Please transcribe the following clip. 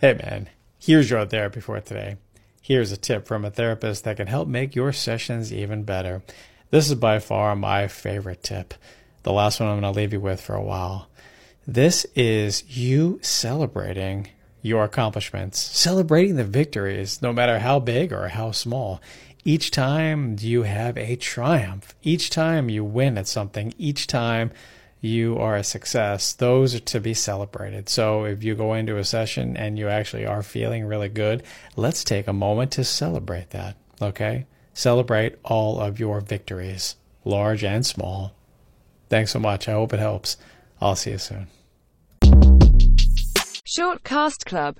Hey man, here's your therapy for today. Here's a tip from a therapist that can help make your sessions even better. This is by far my favorite tip. The last one I'm going to leave you with for a while. This is you celebrating your accomplishments, celebrating the victories, no matter how big or how small. Each time you have a triumph, each time you win at something, each time you are a success, those are to be celebrated. So if you go into a session and you actually are feeling really good, let's take a moment to celebrate that. Okay? Celebrate all of your victories, large and small. Thanks so much. I hope it helps. I'll see you soon. Short Cast Club